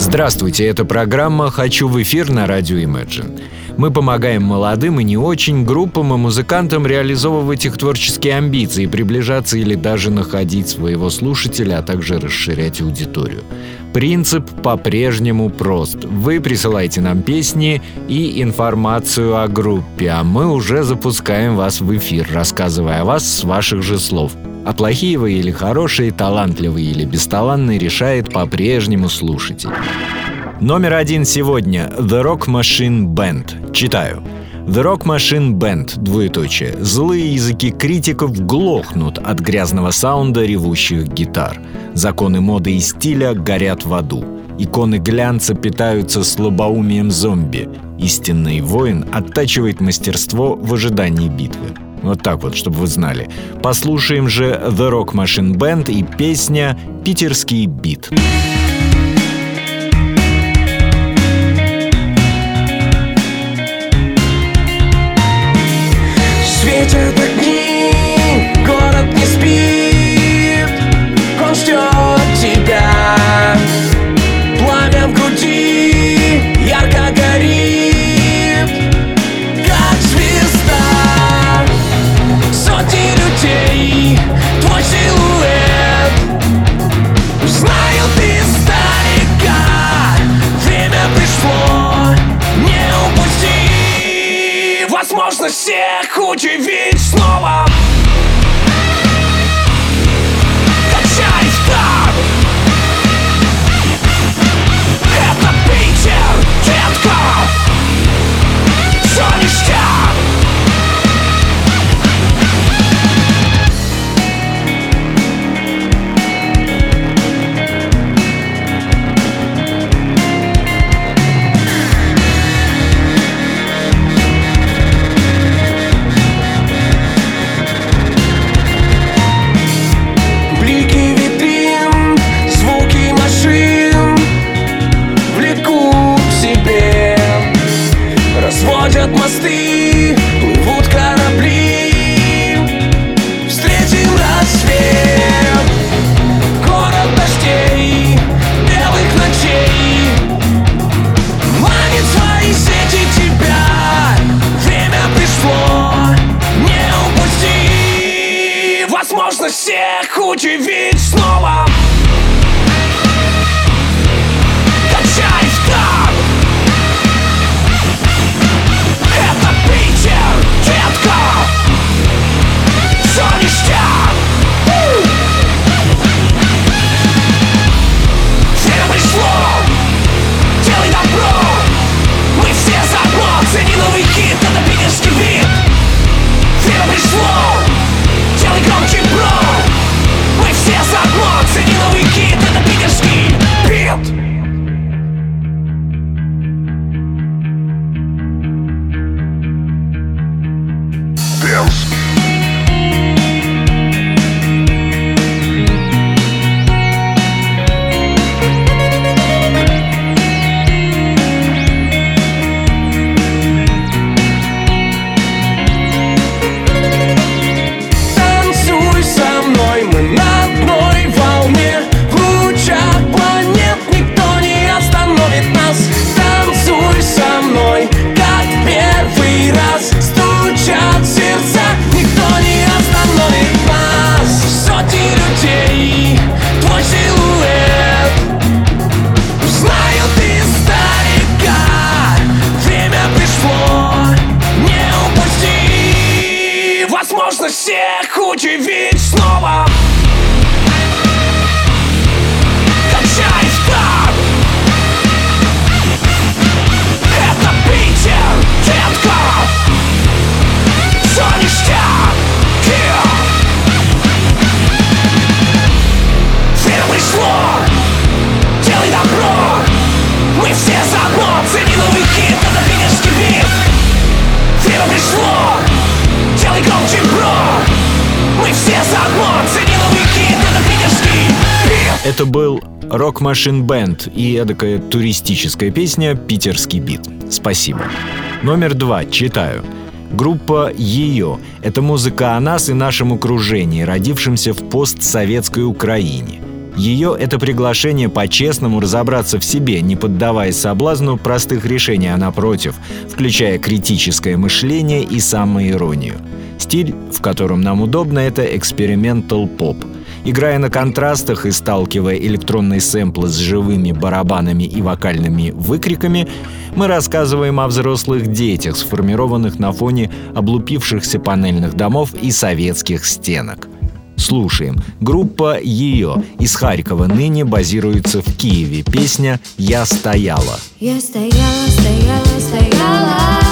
Здравствуйте, это программа «Хочу в эфир» на радио Imagine. Мы помогаем молодым и не очень группам и музыкантам реализовывать их творческие амбиции, приближаться или даже находить своего слушателя, а также расширять аудиторию. Принцип по-прежнему прост. Вы присылаете нам песни и информацию о группе, а мы уже запускаем вас в эфир, рассказывая о вас с ваших же слов. А плохие вы или хорошие, талантливые или бесталанные решает по-прежнему слушатель. Номер один сегодня The Rock Machine Band. Читаю. The Rock Machine Band, двоеточие. Злые языки критиков глохнут от грязного саунда ревущих гитар. Законы моды и стиля горят в аду. Иконы глянца питаются слабоумием зомби. Истинный воин оттачивает мастерство в ожидании битвы. Вот так вот, чтобы вы знали. Послушаем же The Rock Machine Band и песня «Питерский бит». Светят Возможность всех удивить снова Rock Machine Band и эдакая туристическая песня «Питерский бит». Спасибо. Номер два. Читаю. Группа «Ее» — это музыка о нас и нашем окружении, родившемся в постсоветской Украине. Ее — это приглашение по-честному разобраться в себе, не поддаваясь соблазну простых решений, а напротив, включая критическое мышление и самоиронию. Стиль, в котором нам удобно, это экспериментал поп. Играя на контрастах и сталкивая электронные сэмплы с живыми барабанами и вокальными выкриками, мы рассказываем о взрослых детях, сформированных на фоне облупившихся панельных домов и советских стенок. Слушаем. Группа «Ее» из Харькова ныне базируется в Киеве. Песня «Я стояла». Я стояла, стояла, стояла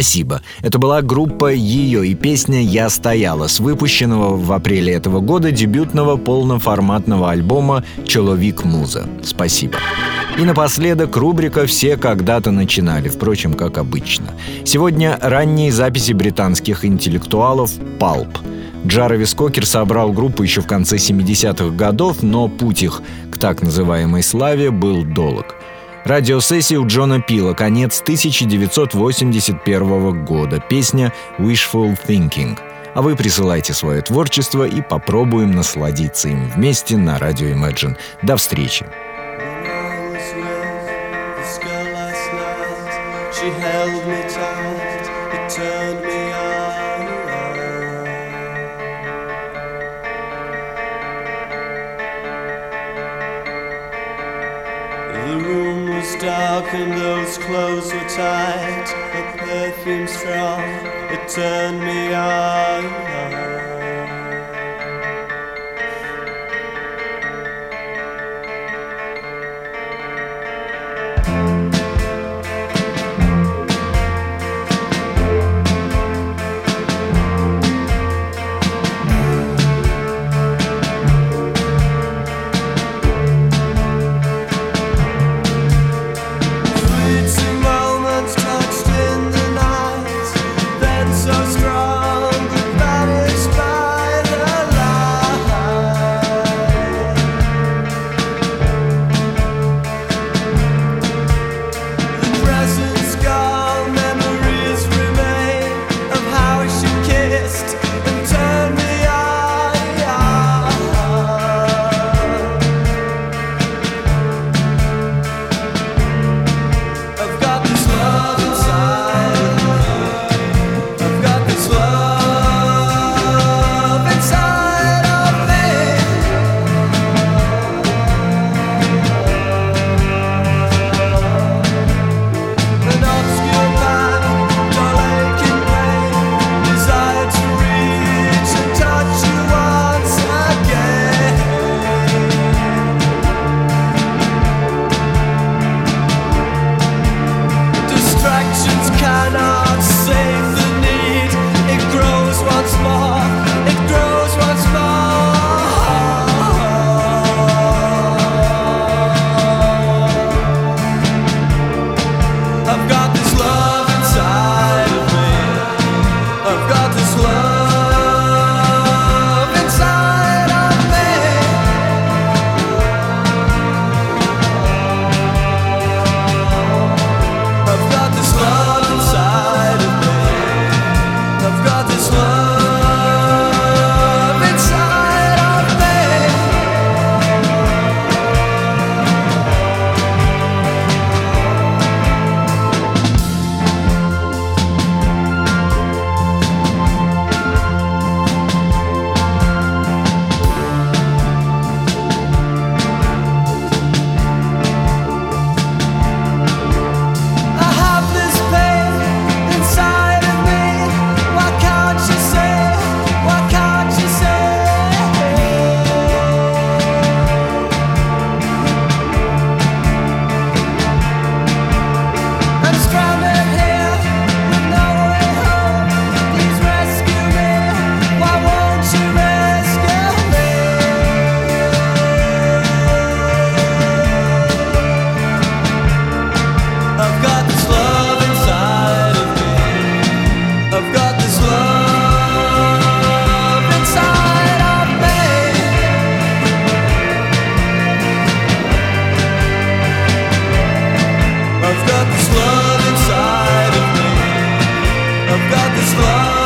Спасибо. Это была группа «Ее» и песня «Я стояла» с выпущенного в апреле этого года дебютного полноформатного альбома «Человек Муза». Спасибо. И напоследок рубрика «Все когда-то начинали», впрочем, как обычно. Сегодня ранние записи британских интеллектуалов «Палп». Джаровис Кокер собрал группу еще в конце 70-х годов, но путь их к так называемой славе был долг. Радиосессия у Джона Пила, конец 1981 года. Песня «Wishful Thinking». А вы присылайте свое творчество и попробуем насладиться им вместе на радио Imagine. До встречи! She held me tight, it turned dark and those clothes were tight, The perfume strong, it turned me on. got this love.